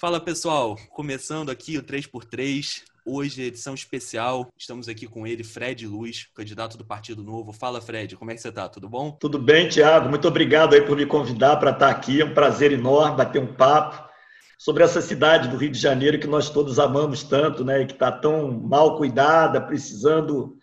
Fala pessoal, começando aqui o 3x3, hoje edição especial. Estamos aqui com ele, Fred Luz, candidato do Partido Novo. Fala Fred, como é que você está? Tudo bom? Tudo bem, Tiago. Muito obrigado aí por me convidar para estar aqui. É um prazer enorme bater um papo sobre essa cidade do Rio de Janeiro que nós todos amamos tanto, né? E que está tão mal cuidada, precisando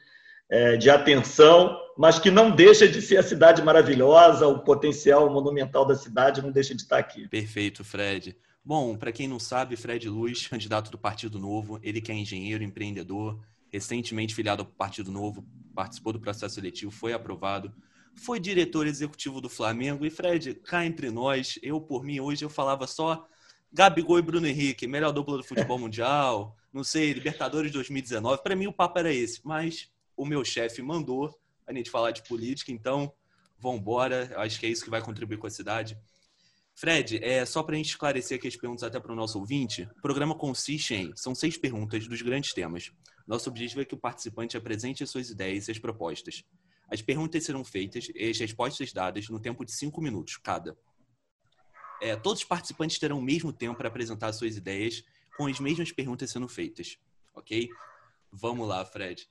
é, de atenção, mas que não deixa de ser a cidade maravilhosa, o potencial monumental da cidade não deixa de estar aqui. Perfeito, Fred. Bom, para quem não sabe, Fred Luz, candidato do Partido Novo, ele que é engenheiro, empreendedor, recentemente filiado ao Partido Novo, participou do processo seletivo, foi aprovado, foi diretor executivo do Flamengo. E Fred, cá entre nós, eu por mim hoje eu falava só Gabigol e Bruno Henrique, melhor dupla do futebol mundial, não sei, Libertadores 2019. Para mim o papo era esse, mas o meu chefe mandou a gente falar de política, então vamos embora. Acho que é isso que vai contribuir com a cidade. Fred, é, só para a gente esclarecer aqui as perguntas até para o nosso ouvinte, o programa consiste em, são seis perguntas dos grandes temas. Nosso objetivo é que o participante apresente as suas ideias e as propostas. As perguntas serão feitas e as respostas dadas no tempo de cinco minutos cada. É, todos os participantes terão o mesmo tempo para apresentar as suas ideias, com as mesmas perguntas sendo feitas, ok? Vamos lá, Fred.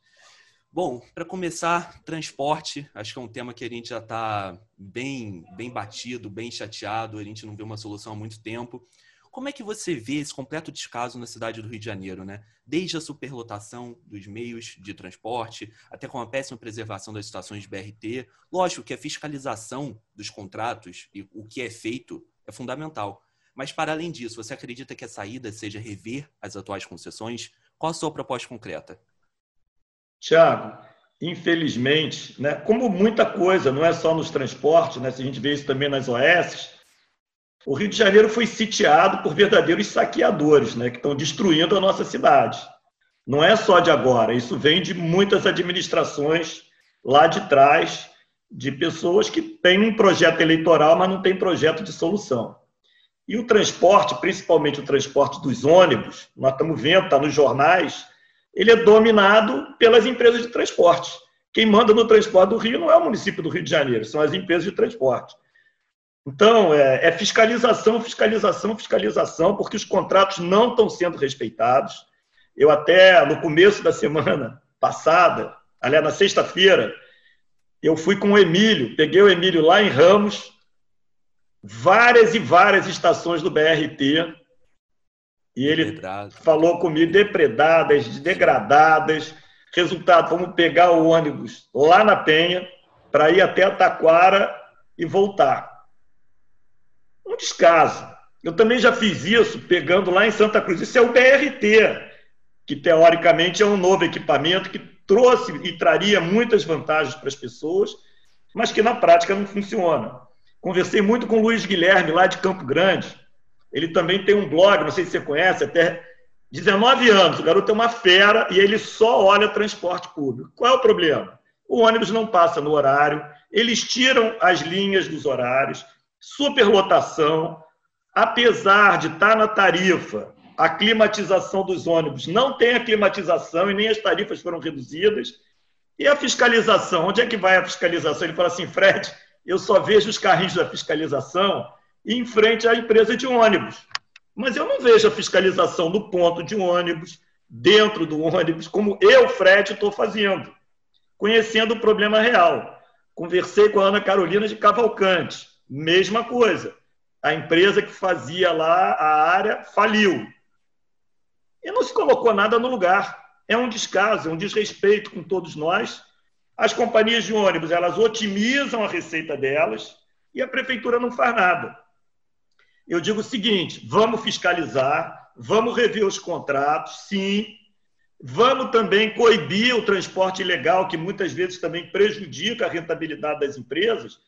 Bom, para começar, transporte, acho que é um tema que a gente já está bem, bem batido, bem chateado, a gente não vê uma solução há muito tempo. Como é que você vê esse completo descaso na cidade do Rio de Janeiro, né? Desde a superlotação dos meios de transporte, até com a péssima preservação das estações de BRT. Lógico que a fiscalização dos contratos e o que é feito é fundamental. Mas, para além disso, você acredita que a saída seja rever as atuais concessões? Qual a sua proposta concreta? Tiago, infelizmente, né, como muita coisa, não é só nos transportes, né, se a gente vê isso também nas OS, o Rio de Janeiro foi sitiado por verdadeiros saqueadores, né, que estão destruindo a nossa cidade. Não é só de agora, isso vem de muitas administrações lá de trás, de pessoas que têm um projeto eleitoral, mas não têm projeto de solução. E o transporte, principalmente o transporte dos ônibus, nós estamos vendo, está nos jornais, ele é dominado pelas empresas de transporte. Quem manda no transporte do Rio não é o município do Rio de Janeiro, são as empresas de transporte. Então, é, é fiscalização, fiscalização, fiscalização, porque os contratos não estão sendo respeitados. Eu até, no começo da semana passada, aliás, na sexta-feira, eu fui com o Emílio, peguei o Emílio lá em Ramos, várias e várias estações do BRT, e ele falou comigo, depredadas, degradadas. Resultado, vamos pegar o ônibus lá na Penha para ir até a Taquara e voltar. Um descaso. Eu também já fiz isso pegando lá em Santa Cruz. Isso é o BRT, que teoricamente é um novo equipamento que trouxe e traria muitas vantagens para as pessoas, mas que na prática não funciona. Conversei muito com o Luiz Guilherme, lá de Campo Grande, ele também tem um blog, não sei se você conhece, até 19 anos. O garoto é uma fera e ele só olha transporte público. Qual é o problema? O ônibus não passa no horário, eles tiram as linhas dos horários, superlotação. Apesar de estar na tarifa, a climatização dos ônibus não tem a climatização e nem as tarifas foram reduzidas. E a fiscalização? Onde é que vai a fiscalização? Ele fala assim, Fred, eu só vejo os carrinhos da fiscalização em frente à empresa de ônibus. Mas eu não vejo a fiscalização do ponto de ônibus, dentro do ônibus, como eu, Fred, estou fazendo, conhecendo o problema real. Conversei com a Ana Carolina de Cavalcante, mesma coisa. A empresa que fazia lá a área faliu. E não se colocou nada no lugar. É um descaso, é um desrespeito com todos nós. As companhias de ônibus, elas otimizam a receita delas e a prefeitura não faz nada eu digo o seguinte: vamos fiscalizar, vamos rever os contratos, sim. Vamos também coibir o transporte ilegal, que muitas vezes também prejudica a rentabilidade das empresas.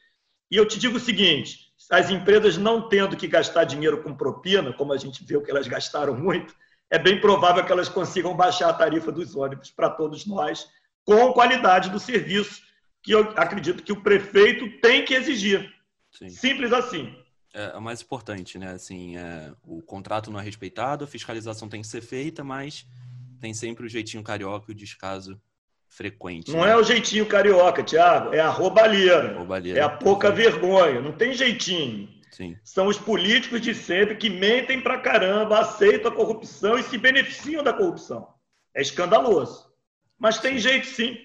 E eu te digo o seguinte: as empresas não tendo que gastar dinheiro com propina, como a gente viu que elas gastaram muito, é bem provável que elas consigam baixar a tarifa dos ônibus para todos nós, com qualidade do serviço, que eu acredito que o prefeito tem que exigir. Sim. Simples assim. É, é o mais importante, né? Assim, é, o contrato não é respeitado, a fiscalização tem que ser feita, mas tem sempre o jeitinho carioca e o descaso frequente. Não né? é o jeitinho carioca, Thiago, é a roubalheira. roubalheira é a pouca vergonha, não tem jeitinho. Sim. São os políticos de sempre que mentem pra caramba, aceitam a corrupção e se beneficiam da corrupção. É escandaloso. Mas tem jeito sim.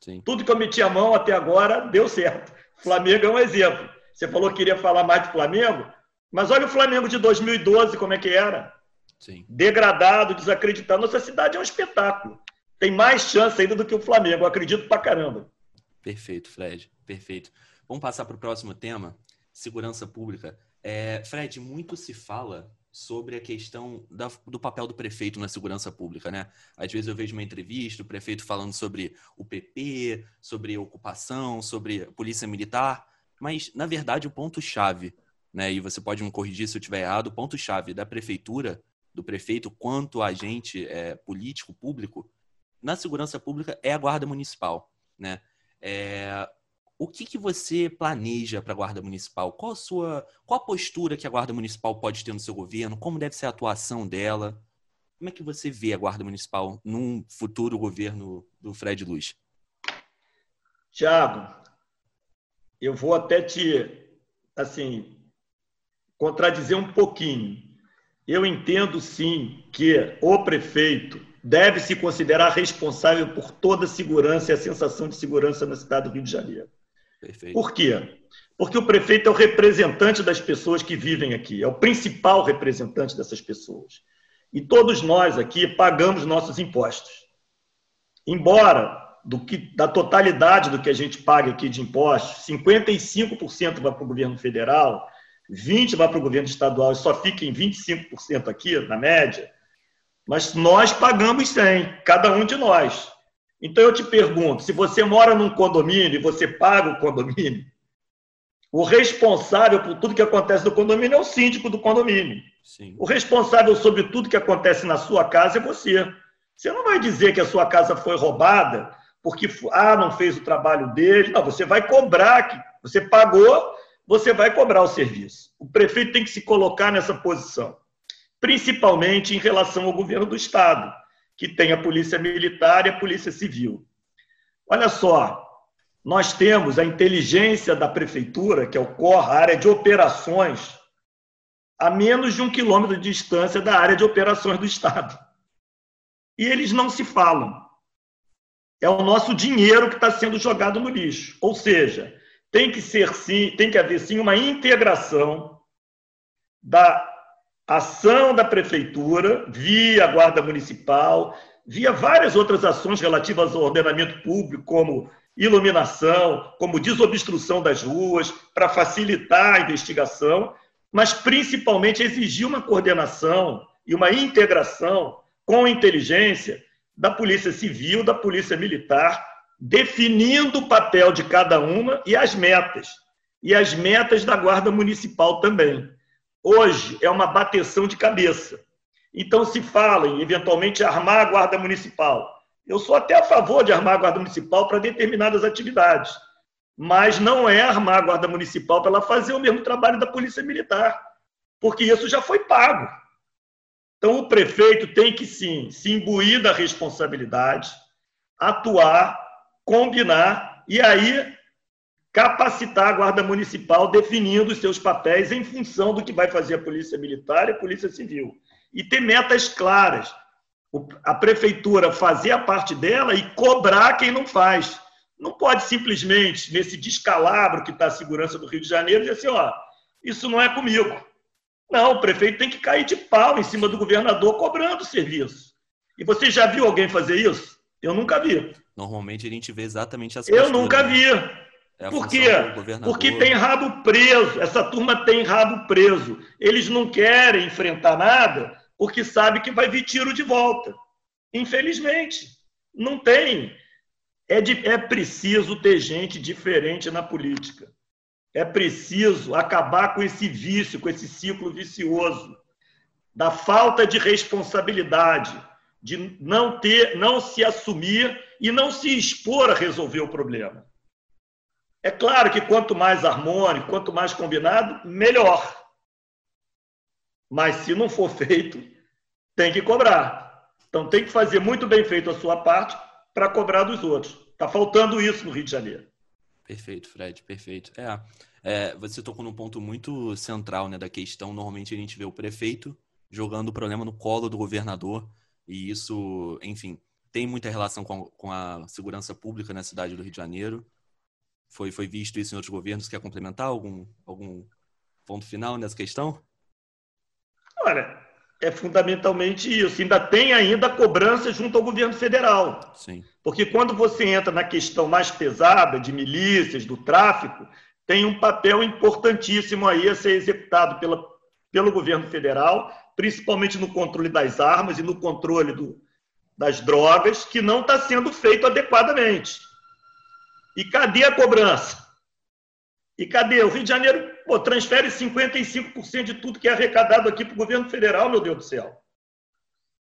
sim. Tudo que eu meti a mão até agora deu certo. Flamengo é um exemplo. Você falou que queria falar mais do Flamengo, mas olha o Flamengo de 2012, como é que era. Sim. Degradado, desacreditado. Nossa cidade é um espetáculo. Tem mais chance ainda do que o Flamengo, eu acredito pra caramba. Perfeito, Fred. Perfeito. Vamos passar para o próximo tema: segurança pública. É, Fred, muito se fala sobre a questão da, do papel do prefeito na segurança pública, né? Às vezes eu vejo uma entrevista, o prefeito falando sobre o PP, sobre ocupação, sobre polícia militar, mas na verdade o ponto chave, né? E você pode me corrigir se eu estiver errado, o ponto chave da prefeitura, do prefeito, quanto agente é, político público na segurança pública é a guarda municipal, né? É, o que, que você planeja para a Guarda Municipal? Qual a sua, qual a postura que a Guarda Municipal pode ter no seu governo? Como deve ser a atuação dela? Como é que você vê a Guarda Municipal num futuro governo do Fred Luz? Tiago, eu vou até te, assim, contradizer um pouquinho. Eu entendo sim que o prefeito deve se considerar responsável por toda a segurança e a sensação de segurança na cidade do Rio de Janeiro. Perfeito. Por quê? Porque o prefeito é o representante das pessoas que vivem aqui, é o principal representante dessas pessoas. E todos nós aqui pagamos nossos impostos. Embora do que, da totalidade do que a gente paga aqui de impostos, 55% vai para o governo federal, 20% vai para o governo estadual e só fica em 25% aqui, na média, mas nós pagamos 100, cada um de nós. Então eu te pergunto, se você mora num condomínio e você paga o condomínio, o responsável por tudo que acontece no condomínio é o síndico do condomínio. Sim. O responsável sobre tudo que acontece na sua casa é você. Você não vai dizer que a sua casa foi roubada porque ah, não fez o trabalho dele. Não, você vai cobrar que você pagou, você vai cobrar o serviço. O prefeito tem que se colocar nessa posição, principalmente em relação ao governo do estado que tem a polícia militar e a polícia civil. Olha só, nós temos a inteligência da prefeitura, que é o COR, a área de operações, a menos de um quilômetro de distância da área de operações do Estado. E eles não se falam. É o nosso dinheiro que está sendo jogado no lixo. Ou seja, tem que ser sim, tem que haver sim uma integração da ação da prefeitura, via Guarda Municipal, via várias outras ações relativas ao ordenamento público, como iluminação, como desobstrução das ruas, para facilitar a investigação, mas principalmente exigir uma coordenação e uma integração com a inteligência da Polícia Civil, da Polícia Militar, definindo o papel de cada uma e as metas. E as metas da Guarda Municipal também hoje é uma bateção de cabeça. Então, se fala em eventualmente armar a Guarda Municipal. Eu sou até a favor de armar a Guarda Municipal para determinadas atividades, mas não é armar a Guarda Municipal para ela fazer o mesmo trabalho da Polícia Militar, porque isso já foi pago. Então, o prefeito tem que sim se imbuir da responsabilidade, atuar, combinar e aí capacitar a Guarda Municipal definindo os seus papéis em função do que vai fazer a Polícia Militar e a Polícia Civil. E ter metas claras. A prefeitura fazer a parte dela e cobrar quem não faz. Não pode simplesmente, nesse descalabro que está a segurança do Rio de Janeiro, dizer assim: ó, isso não é comigo. Não, o prefeito tem que cair de pau em cima do governador cobrando serviço. E você já viu alguém fazer isso? Eu nunca vi. Normalmente a gente vê exatamente as Eu nunca né? vi. É Por quê? Porque tem rabo preso. Essa turma tem rabo preso. Eles não querem enfrentar nada porque sabe que vai vir tiro de volta. Infelizmente, não tem. É, de, é preciso ter gente diferente na política. É preciso acabar com esse vício, com esse ciclo vicioso da falta de responsabilidade, de não ter, não se assumir e não se expor a resolver o problema. É claro que quanto mais harmônico, quanto mais combinado, melhor. Mas se não for feito, tem que cobrar. Então tem que fazer muito bem feito a sua parte para cobrar dos outros. Está faltando isso no Rio de Janeiro. Perfeito, Fred, perfeito. É, é, você tocou num ponto muito central né, da questão. Normalmente a gente vê o prefeito jogando o problema no colo do governador, e isso, enfim, tem muita relação com a, com a segurança pública na cidade do Rio de Janeiro. Foi, foi visto isso em outros governos. Quer complementar algum, algum ponto final nessa questão? Olha, é fundamentalmente isso. Ainda tem ainda a cobrança junto ao governo federal. Sim. Porque quando você entra na questão mais pesada de milícias, do tráfico, tem um papel importantíssimo aí a ser executado pela, pelo governo federal, principalmente no controle das armas e no controle do, das drogas, que não está sendo feito adequadamente. E cadê a cobrança? E cadê? O Rio de Janeiro pô, transfere 55% de tudo que é arrecadado aqui para o governo federal, meu Deus do céu.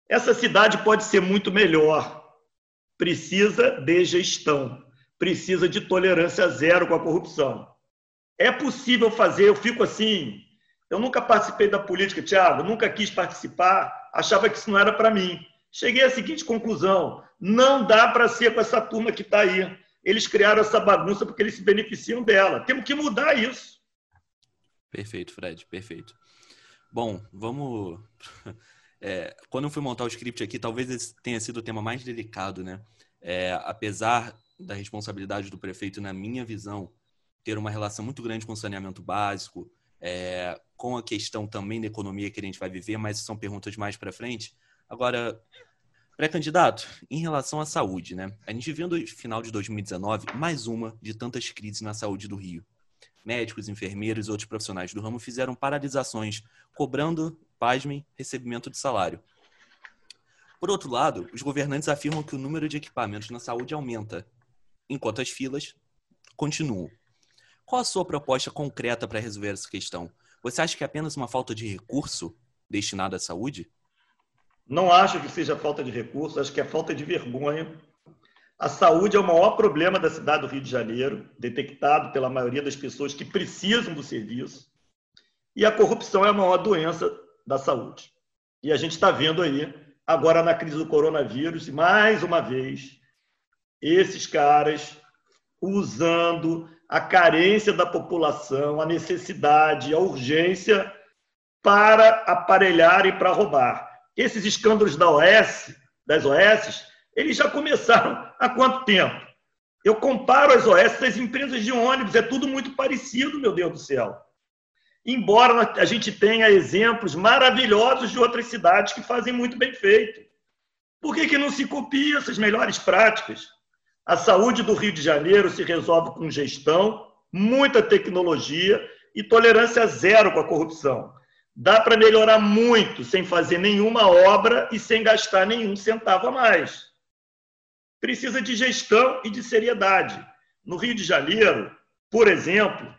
Essa cidade pode ser muito melhor. Precisa de gestão. Precisa de tolerância zero com a corrupção. É possível fazer, eu fico assim. Eu nunca participei da política, Tiago, nunca quis participar, achava que isso não era para mim. Cheguei à seguinte conclusão: não dá para ser com essa turma que está aí. Eles criaram essa bagunça porque eles se beneficiam dela. Temos que mudar isso. Perfeito, Fred, perfeito. Bom, vamos. É, quando eu fui montar o script aqui, talvez esse tenha sido o tema mais delicado, né? É, apesar da responsabilidade do prefeito, na minha visão, ter uma relação muito grande com o saneamento básico, é, com a questão também da economia que a gente vai viver, mas são perguntas mais para frente. Agora, pré-candidato, em relação à saúde, né? A gente viu no final de 2019 mais uma de tantas crises na saúde do Rio. Médicos, enfermeiros e outros profissionais do ramo fizeram paralisações, cobrando, pasmem, recebimento de salário. Por outro lado, os governantes afirmam que o número de equipamentos na saúde aumenta, enquanto as filas continuam. Qual a sua proposta concreta para resolver essa questão? Você acha que é apenas uma falta de recurso destinado à saúde? Não acho que seja falta de recurso, acho que é falta de vergonha. A saúde é o maior problema da cidade do Rio de Janeiro, detectado pela maioria das pessoas que precisam do serviço. E a corrupção é a maior doença da saúde. E a gente está vendo aí, agora na crise do coronavírus, mais uma vez, esses caras usando a carência da população, a necessidade, a urgência para aparelhar e para roubar. Esses escândalos da OS, das OS, eles já começaram há quanto tempo? Eu comparo as OS das empresas de ônibus, é tudo muito parecido, meu Deus do céu. Embora a gente tenha exemplos maravilhosos de outras cidades que fazem muito bem feito. Por que, que não se copia essas melhores práticas? A saúde do Rio de Janeiro se resolve com gestão, muita tecnologia e tolerância zero com a corrupção. Dá para melhorar muito sem fazer nenhuma obra e sem gastar nenhum centavo a mais. Precisa de gestão e de seriedade. No Rio de Janeiro, por exemplo,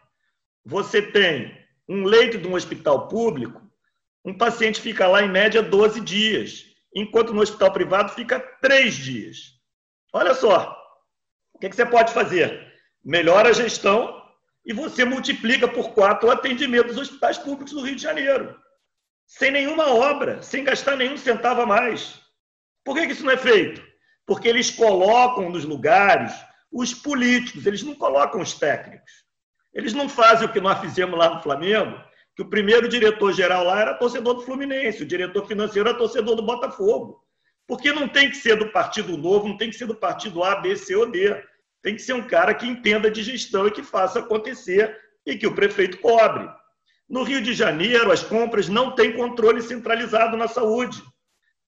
você tem um leito de um hospital público, um paciente fica lá em média 12 dias, enquanto no hospital privado fica 3 dias. Olha só, o que você pode fazer? Melhora a gestão e você multiplica por quatro o atendimento dos hospitais públicos do Rio de Janeiro. Sem nenhuma obra, sem gastar nenhum centavo a mais. Por que isso não é feito? Porque eles colocam nos lugares os políticos, eles não colocam os técnicos. Eles não fazem o que nós fizemos lá no Flamengo, que o primeiro diretor-geral lá era torcedor do Fluminense, o diretor financeiro era torcedor do Botafogo. Porque não tem que ser do Partido Novo, não tem que ser do Partido A, B, C ou D. Tem que ser um cara que entenda de gestão e que faça acontecer e que o prefeito cobre. No Rio de Janeiro, as compras não têm controle centralizado na saúde.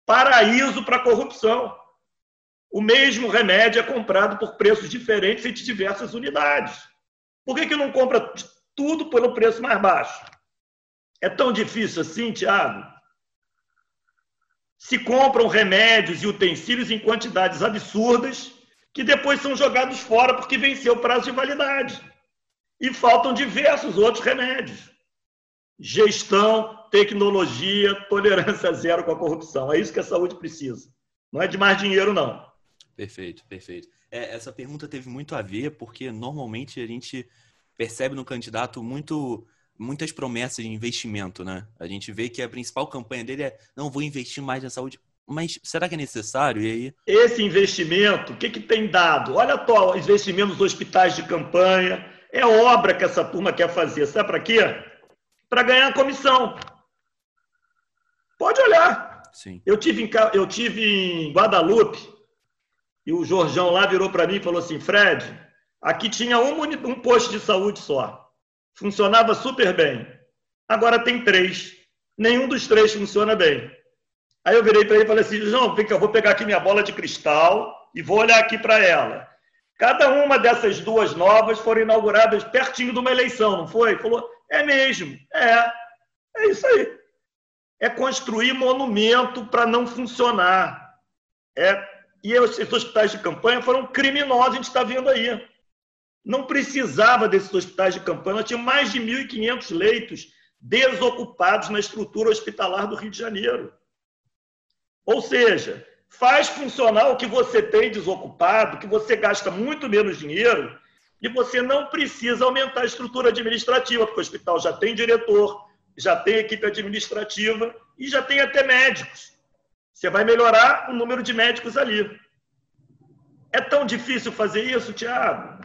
Paraíso para a corrupção. O mesmo remédio é comprado por preços diferentes entre diversas unidades. Por que, que não compra tudo pelo preço mais baixo? É tão difícil assim, Tiago? Se compram remédios e utensílios em quantidades absurdas que depois são jogados fora porque venceu o prazo de validade. E faltam diversos outros remédios. Gestão, tecnologia, tolerância zero com a corrupção. É isso que a saúde precisa. Não é de mais dinheiro, não. Perfeito, perfeito. É, essa pergunta teve muito a ver, porque normalmente a gente percebe no candidato muito muitas promessas de investimento, né? A gente vê que a principal campanha dele é não vou investir mais na saúde. mas será que é necessário? E aí? Esse investimento, o que, que tem dado? Olha atual investimento nos hospitais de campanha. É obra que essa turma quer fazer. Sabe para quê? Para ganhar comissão. Pode olhar. Sim. Eu tive em, eu tive em Guadalupe e o Jorjão lá virou para mim e falou assim: Fred, aqui tinha um, um posto de saúde só. Funcionava super bem. Agora tem três. Nenhum dos três funciona bem. Aí eu virei para ele e falei assim: João, eu vou pegar aqui minha bola de cristal e vou olhar aqui para ela. Cada uma dessas duas novas foram inauguradas pertinho de uma eleição, não foi? Ele falou: é mesmo, é. É isso aí. É construir monumento para não funcionar. É, e esses hospitais de campanha foram criminosos, a gente está vendo aí. Não precisava desses hospitais de campanha, tínhamos mais de 1.500 leitos desocupados na estrutura hospitalar do Rio de Janeiro. Ou seja, faz funcionar o que você tem desocupado, que você gasta muito menos dinheiro e você não precisa aumentar a estrutura administrativa, porque o hospital já tem diretor, já tem equipe administrativa e já tem até médicos. Você vai melhorar o número de médicos ali. É tão difícil fazer isso, Tiago?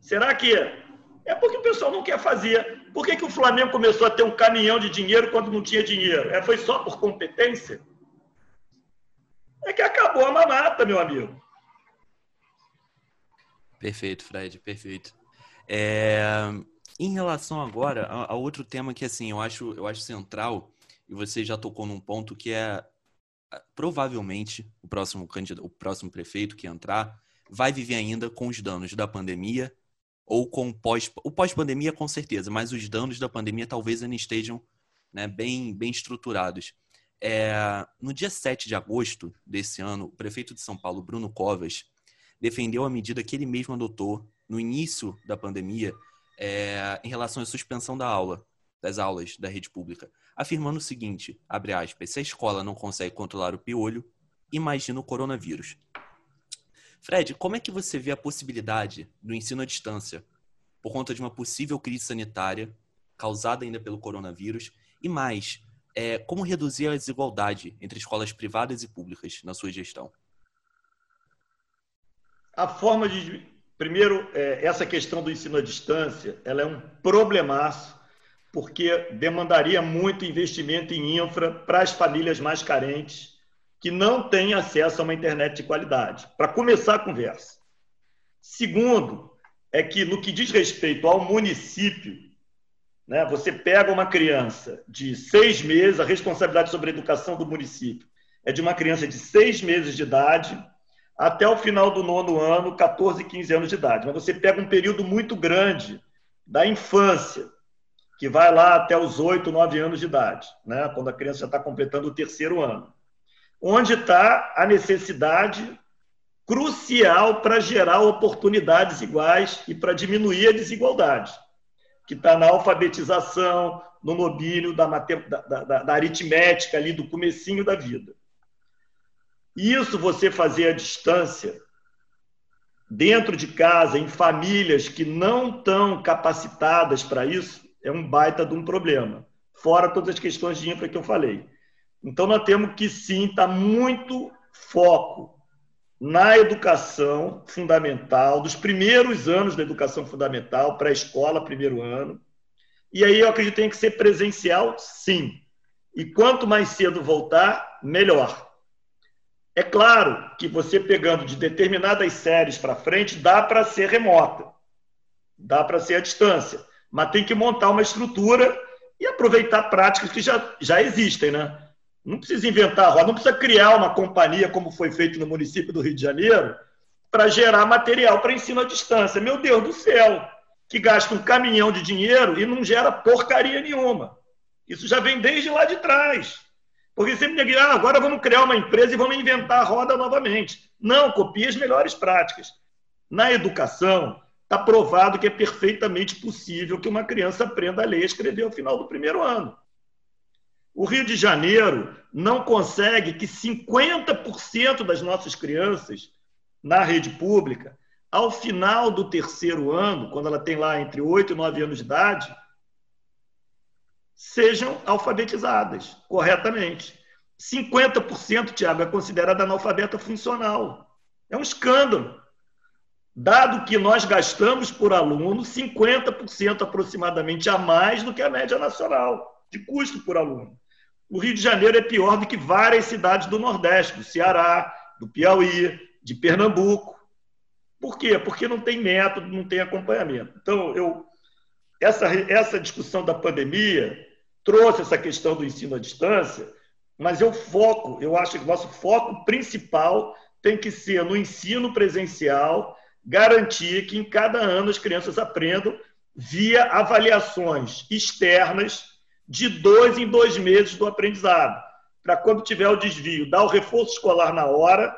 Será que é? É porque o pessoal não quer fazer. Por que, que o Flamengo começou a ter um caminhão de dinheiro quando não tinha dinheiro? É, foi só por competência? é que acabou a mamata, meu amigo. Perfeito, Fred, perfeito. É, em relação agora a, a, outro tema que assim eu acho eu acho central e você já tocou num ponto que é provavelmente o próximo candidato, o próximo prefeito que entrar vai viver ainda com os danos da pandemia ou com pós o pós-pandemia com certeza, mas os danos da pandemia talvez ainda estejam né, bem bem estruturados. É, no dia 7 de agosto desse ano, o prefeito de São Paulo, Bruno Covas, defendeu a medida que ele mesmo adotou no início da pandemia é, em relação à suspensão da aula, das aulas da rede pública, afirmando o seguinte, abre aspas, se a escola não consegue controlar o piolho, imagina o coronavírus. Fred, como é que você vê a possibilidade do ensino à distância por conta de uma possível crise sanitária causada ainda pelo coronavírus e mais, é, como reduzir a desigualdade entre escolas privadas e públicas na sua gestão? A forma de. Primeiro, é, essa questão do ensino à distância ela é um problemaço, porque demandaria muito investimento em infra para as famílias mais carentes que não têm acesso a uma internet de qualidade. Para começar a conversa. Segundo, é que no que diz respeito ao município, né? Você pega uma criança de seis meses, a responsabilidade sobre a educação do município é de uma criança de seis meses de idade até o final do nono ano, 14, 15 anos de idade. Mas você pega um período muito grande da infância, que vai lá até os 8, 9 anos de idade, né? quando a criança já está completando o terceiro ano. Onde está a necessidade crucial para gerar oportunidades iguais e para diminuir a desigualdade que está na alfabetização, no nobílio da, da, da, da, aritmética ali do comecinho da vida. Isso você fazer à distância, dentro de casa, em famílias que não estão capacitadas para isso, é um baita de um problema. Fora todas as questões de infra que eu falei. Então, nós temos que sim estar tá muito foco na educação fundamental, dos primeiros anos da educação fundamental, pré-escola, primeiro ano. E aí eu acredito que tem que ser presencial, sim. E quanto mais cedo voltar, melhor. É claro que você pegando de determinadas séries para frente, dá para ser remota, dá para ser à distância, mas tem que montar uma estrutura e aproveitar práticas que já, já existem, né? Não precisa inventar a roda, não precisa criar uma companhia, como foi feito no município do Rio de Janeiro, para gerar material para ensino à distância. Meu Deus do céu, que gasta um caminhão de dinheiro e não gera porcaria nenhuma. Isso já vem desde lá de trás. Porque sempre ninguém, ah, agora vamos criar uma empresa e vamos inventar a roda novamente. Não, copie as melhores práticas. Na educação, está provado que é perfeitamente possível que uma criança aprenda a ler e escrever ao final do primeiro ano. O Rio de Janeiro não consegue que 50% das nossas crianças na rede pública, ao final do terceiro ano, quando ela tem lá entre 8 e 9 anos de idade, sejam alfabetizadas corretamente. 50%, Tiago, é considerada analfabeta funcional. É um escândalo. Dado que nós gastamos por aluno 50% aproximadamente a mais do que a média nacional de custo por aluno. O Rio de Janeiro é pior do que várias cidades do Nordeste, do Ceará, do Piauí, de Pernambuco. Por quê? Porque não tem método, não tem acompanhamento. Então, eu, essa, essa discussão da pandemia trouxe essa questão do ensino à distância, mas eu foco, eu acho que o nosso foco principal tem que ser no ensino presencial, garantir que em cada ano as crianças aprendam via avaliações externas de dois em dois meses do aprendizado, para quando tiver o desvio, dar o reforço escolar na hora,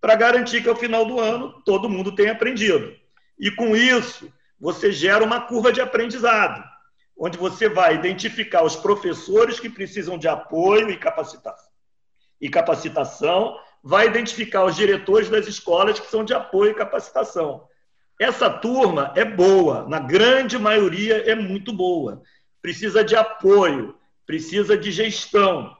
para garantir que ao final do ano todo mundo tenha aprendido. E com isso, você gera uma curva de aprendizado, onde você vai identificar os professores que precisam de apoio e capacitação, e capacitação vai identificar os diretores das escolas que são de apoio e capacitação. Essa turma é boa, na grande maioria é muito boa. Precisa de apoio, precisa de gestão,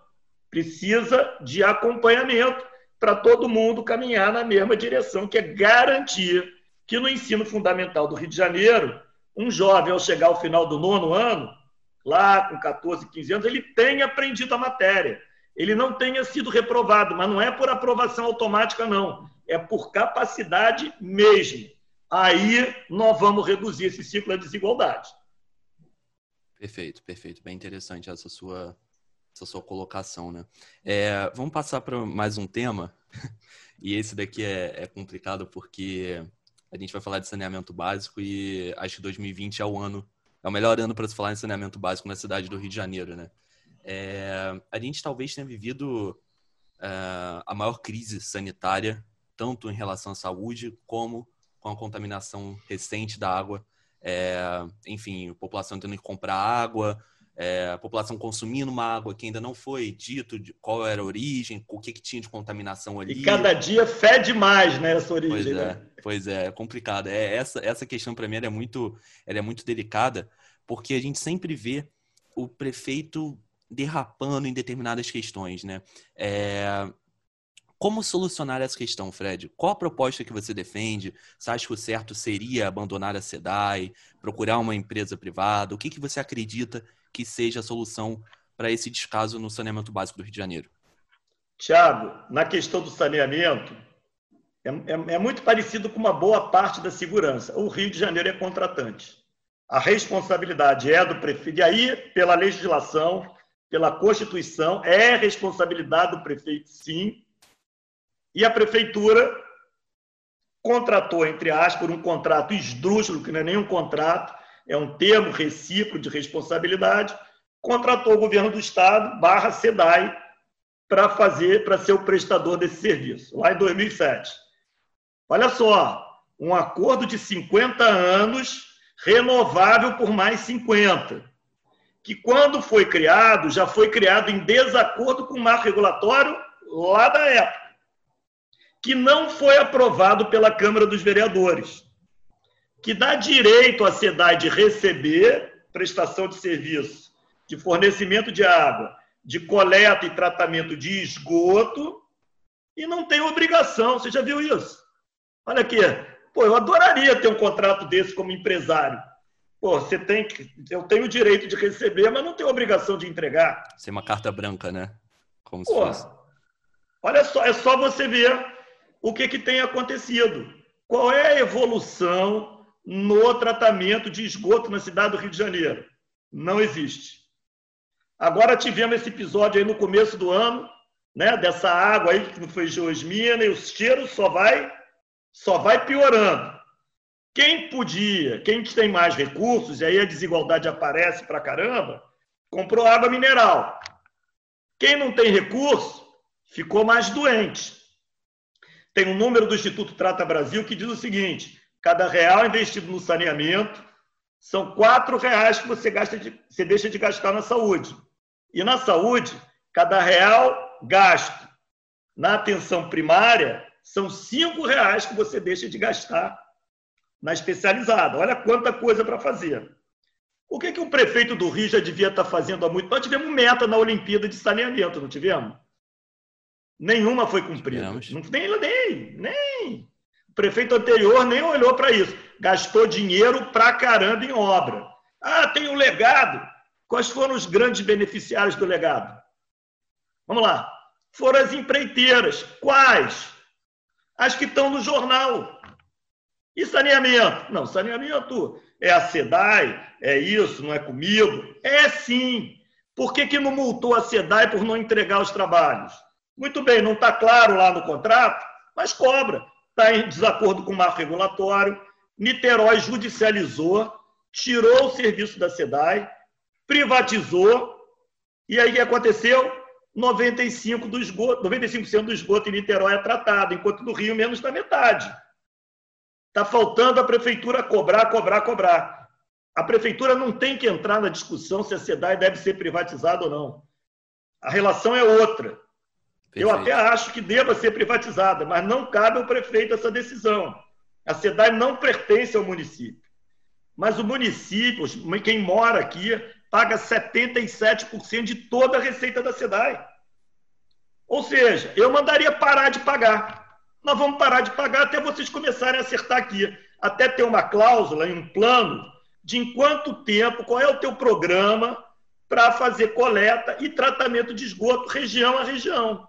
precisa de acompanhamento para todo mundo caminhar na mesma direção, que é garantir que no ensino fundamental do Rio de Janeiro, um jovem, ao chegar ao final do nono ano, lá com 14, 15 anos, ele tenha aprendido a matéria ele não tenha sido reprovado, mas não é por aprovação automática, não. É por capacidade mesmo. Aí nós vamos reduzir esse ciclo da desigualdade. Perfeito, perfeito. Bem interessante essa sua, essa sua colocação, né? É, vamos passar para mais um tema. E esse daqui é, é complicado porque a gente vai falar de saneamento básico e acho que 2020 é o ano, é o melhor ano para se falar em saneamento básico na cidade do Rio de Janeiro, né? É, a gente talvez tenha vivido é, a maior crise sanitária, tanto em relação à saúde, como com a contaminação recente da água. É, enfim, a população tendo que comprar água, é, a população consumindo uma água que ainda não foi dito de qual era a origem, o que, que tinha de contaminação ali. E cada dia fede mais, né, essa origem. Pois é, né? pois é, é complicado. É, essa, essa questão para mim é muito, ela é muito delicada, porque a gente sempre vê o prefeito derrapando em determinadas questões, né? É... Como solucionar essa questão, Fred? Qual a proposta que você defende? Você acha que o certo seria abandonar a SEDAI, procurar uma empresa privada? O que, que você acredita que seja a solução para esse descaso no saneamento básico do Rio de Janeiro? Tiago, na questão do saneamento, é, é, é, muito parecido com uma boa parte da segurança. O Rio de Janeiro é contratante. A responsabilidade é do prefeito. E aí, pela legislação, pela Constituição, é responsabilidade do prefeito, sim. E a prefeitura contratou, entre aspas, um contrato esdrúxulo, que não é nenhum contrato, é um termo recíproco de responsabilidade, contratou o governo do estado, barra SEDAI, para fazer, para ser o prestador desse serviço, lá em 2007. Olha só, um acordo de 50 anos, renovável por mais 50 que quando foi criado, já foi criado em desacordo com o marco regulatório lá da época, que não foi aprovado pela Câmara dos Vereadores, que dá direito à SEDAI de receber prestação de serviço, de fornecimento de água, de coleta e tratamento de esgoto, e não tem obrigação. Você já viu isso? Olha aqui. Pô, eu adoraria ter um contrato desse como empresário Pô, você tem que. Eu tenho o direito de receber, mas não tenho obrigação de entregar. Ser uma carta branca, né? Como Pô, se fosse. Olha só, é só você ver o que, que tem acontecido. Qual é a evolução no tratamento de esgoto na cidade do Rio de Janeiro? Não existe. Agora tivemos esse episódio aí no começo do ano, né? Dessa água aí que não foi geosmina e o cheiro só vai, só vai piorando. Quem podia, quem tem mais recursos, e aí a desigualdade aparece para caramba, comprou água mineral. Quem não tem recurso, ficou mais doente. Tem um número do Instituto Trata Brasil que diz o seguinte: cada real investido no saneamento são quatro reais que você, gasta de, você deixa de gastar na saúde. E na saúde, cada real gasto na atenção primária são cinco reais que você deixa de gastar na especializada. Olha quanta coisa para fazer. O que, que o prefeito do Rio já devia estar tá fazendo há muito? Nós tivemos meta na Olimpíada de saneamento, não tivemos? Nenhuma foi cumprida. Não, nem, nem, nem. O prefeito anterior nem olhou para isso. Gastou dinheiro pra caramba em obra. Ah, tem um legado. Quais foram os grandes beneficiários do legado? Vamos lá. Foram as empreiteiras. Quais? As que estão no jornal. E saneamento? Não, saneamento é a SEDAI, é isso, não é comigo? É sim. Por que, que não multou a SEDAI por não entregar os trabalhos? Muito bem, não está claro lá no contrato, mas cobra. Está em desacordo com o marco regulatório. Niterói judicializou, tirou o serviço da SEDAI, privatizou, e aí o que aconteceu? 95% do esgoto, 95% do esgoto em Niterói é tratado, enquanto no Rio menos da metade. Está faltando a prefeitura cobrar, cobrar, cobrar. A prefeitura não tem que entrar na discussão se a SEDAI deve ser privatizada ou não. A relação é outra. Perfeito. Eu até acho que deva ser privatizada, mas não cabe ao prefeito essa decisão. A SEDAI não pertence ao município. Mas o município, quem mora aqui, paga 77% de toda a receita da SEDAI. Ou seja, eu mandaria parar de pagar. Nós vamos parar de pagar até vocês começarem a acertar aqui. Até ter uma cláusula em um plano de em quanto tempo, qual é o teu programa para fazer coleta e tratamento de esgoto região a região.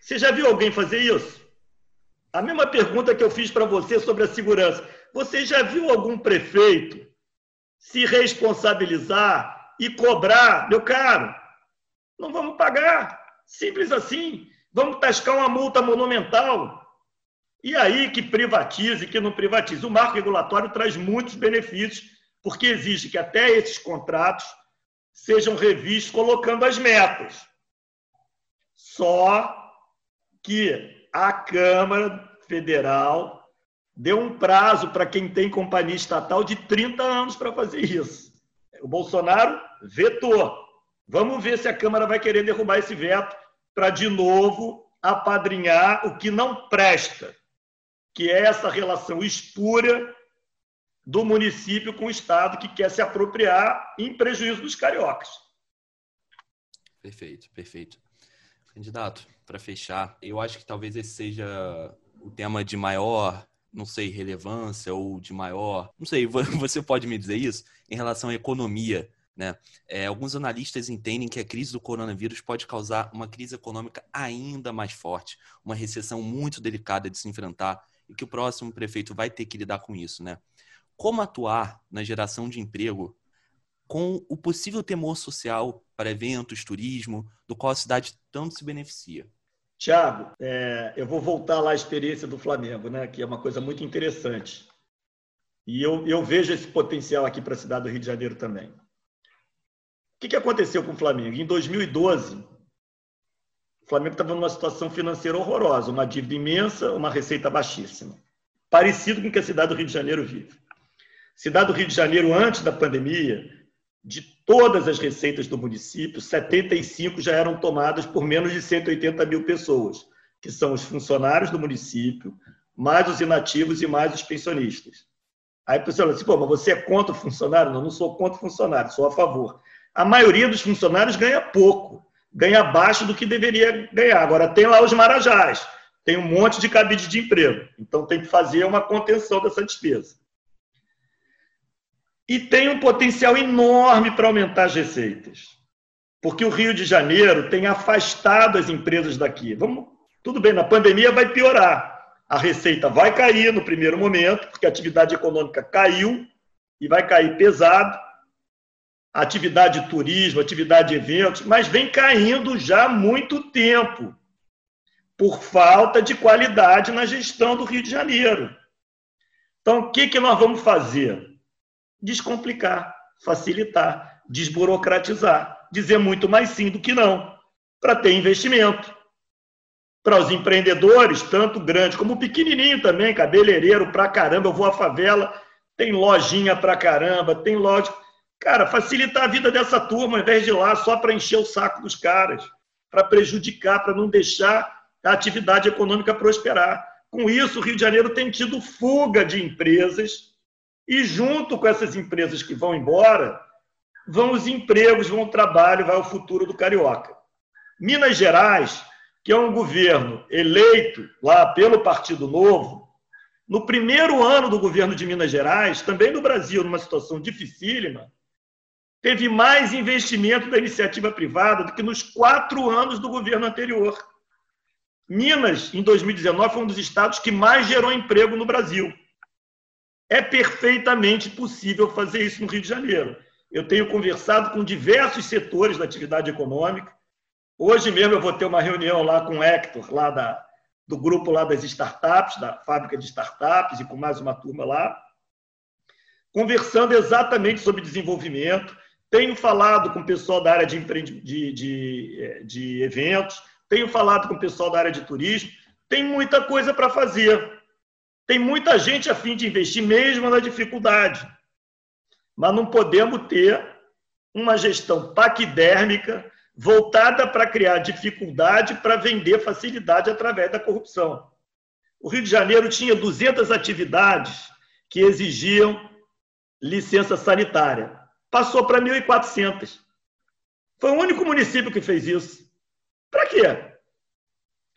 Você já viu alguém fazer isso? A mesma pergunta que eu fiz para você sobre a segurança. Você já viu algum prefeito se responsabilizar e cobrar, meu caro, não vamos pagar. Simples assim. Vamos tascar uma multa monumental. E aí que privatize, que não privatize. O marco regulatório traz muitos benefícios, porque exige que até esses contratos sejam revistos colocando as metas. Só que a Câmara Federal deu um prazo para quem tem companhia estatal de 30 anos para fazer isso. O Bolsonaro vetou. Vamos ver se a Câmara vai querer derrubar esse veto para, de novo, apadrinhar o que não presta, que é essa relação espúria do município com o Estado que quer se apropriar em prejuízo dos cariocas. Perfeito, perfeito. Candidato, para fechar, eu acho que talvez esse seja o tema de maior não sei, relevância ou de maior, não sei, você pode me dizer isso em relação à economia, né? É, alguns analistas entendem que a crise do coronavírus pode causar uma crise econômica ainda mais forte, uma recessão muito delicada de se enfrentar e que o próximo prefeito vai ter que lidar com isso, né? Como atuar na geração de emprego com o possível temor social para eventos, turismo, do qual a cidade tanto se beneficia? Tiago, é, eu vou voltar lá à experiência do Flamengo, né, que é uma coisa muito interessante. E eu, eu vejo esse potencial aqui para a cidade do Rio de Janeiro também. O que, que aconteceu com o Flamengo? Em 2012, o Flamengo estava numa situação financeira horrorosa, uma dívida imensa, uma receita baixíssima. Parecido com o que a cidade do Rio de Janeiro vive. Cidade do Rio de Janeiro, antes da pandemia, de todas as receitas do município, 75 já eram tomadas por menos de 180 mil pessoas, que são os funcionários do município, mais os inativos e mais os pensionistas. Aí a pessoa fala assim, pô, mas você é contra o funcionário? Não, não sou contra o funcionário, sou a favor. A maioria dos funcionários ganha pouco, ganha abaixo do que deveria ganhar. Agora, tem lá os marajás, tem um monte de cabide de emprego, então tem que fazer uma contenção dessa despesa e tem um potencial enorme para aumentar as receitas. Porque o Rio de Janeiro tem afastado as empresas daqui. Vamos, tudo bem, na pandemia vai piorar. A receita vai cair no primeiro momento, porque a atividade econômica caiu e vai cair pesado. Atividade de turismo, atividade de eventos, mas vem caindo já há muito tempo, por falta de qualidade na gestão do Rio de Janeiro. Então, o que, que nós vamos fazer? descomplicar, facilitar, desburocratizar, dizer muito mais sim do que não, para ter investimento. Para os empreendedores, tanto grande como pequenininho também, cabeleireiro pra caramba, eu vou à favela, tem lojinha pra caramba, tem loja. Cara, facilitar a vida dessa turma, ao invés de ir lá só para encher o saco dos caras, para prejudicar, para não deixar a atividade econômica prosperar. Com isso, o Rio de Janeiro tem tido fuga de empresas e junto com essas empresas que vão embora, vão os empregos, vão o trabalho, vai o futuro do carioca. Minas Gerais, que é um governo eleito lá pelo Partido Novo, no primeiro ano do governo de Minas Gerais, também no Brasil, numa situação dificílima, teve mais investimento da iniciativa privada do que nos quatro anos do governo anterior. Minas, em 2019, foi um dos estados que mais gerou emprego no Brasil. É perfeitamente possível fazer isso no Rio de Janeiro. Eu tenho conversado com diversos setores da atividade econômica. Hoje mesmo eu vou ter uma reunião lá com o Hector, lá da, do grupo lá das startups, da fábrica de startups, e com mais uma turma lá, conversando exatamente sobre desenvolvimento, tenho falado com o pessoal da área de, de, de, é, de eventos, tenho falado com o pessoal da área de turismo. Tem muita coisa para fazer. Tem muita gente a fim de investir, mesmo na dificuldade. Mas não podemos ter uma gestão paquidérmica voltada para criar dificuldade para vender facilidade através da corrupção. O Rio de Janeiro tinha 200 atividades que exigiam licença sanitária passou para 1.400. Foi o único município que fez isso. Para quê?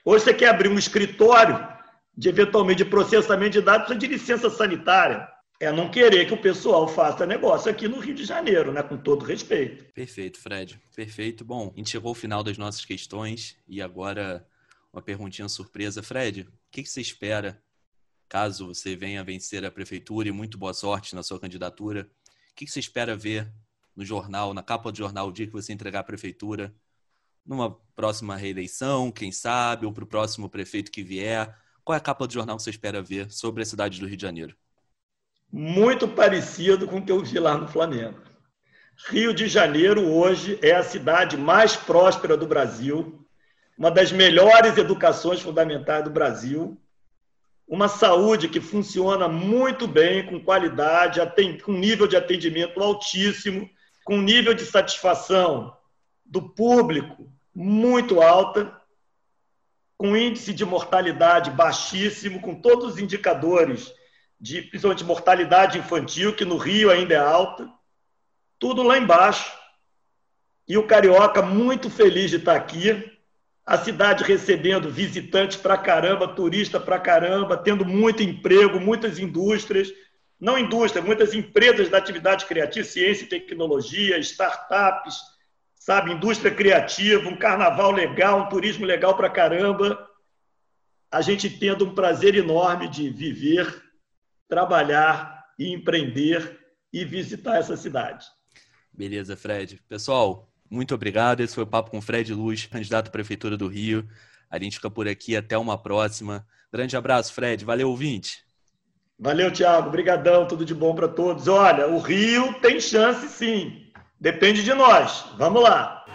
Hoje você quer abrir um escritório de eventualmente de processamento de dados precisa de licença sanitária. É não querer que o pessoal faça negócio aqui no Rio de Janeiro, né? Com todo respeito. Perfeito, Fred. Perfeito. Bom, a gente chegou ao final das nossas questões e agora uma perguntinha surpresa. Fred, o que você espera caso você venha vencer a prefeitura e muito boa sorte na sua candidatura? O que você espera ver no jornal, na capa do jornal, o dia que você entregar a prefeitura, numa próxima reeleição, quem sabe, ou para o próximo prefeito que vier? Qual é a capa do jornal que você espera ver sobre a cidade do Rio de Janeiro? Muito parecido com o que eu vi lá no Flamengo. Rio de Janeiro hoje é a cidade mais próspera do Brasil, uma das melhores educações fundamentais do Brasil, uma saúde que funciona muito bem, com qualidade, com nível de atendimento altíssimo, com nível de satisfação do público muito alta, com índice de mortalidade baixíssimo, com todos os indicadores de principalmente mortalidade infantil, que no Rio ainda é alta, tudo lá embaixo. E o carioca muito feliz de estar aqui, a cidade recebendo visitantes para caramba, turista para caramba, tendo muito emprego, muitas indústrias, não indústria, muitas empresas da atividade criativa, ciência e tecnologia, startups, sabe, indústria criativa, um carnaval legal, um turismo legal para caramba. A gente tendo um prazer enorme de viver, trabalhar e empreender e visitar essa cidade. Beleza, Fred. Pessoal, muito obrigado. Esse foi o Papo com Fred Luz, candidato à Prefeitura do Rio. A gente fica por aqui. Até uma próxima. Grande abraço, Fred. Valeu, ouvinte. Valeu, Thiago. Obrigadão. Tudo de bom para todos. Olha, o Rio tem chance, sim. Depende de nós. Vamos lá.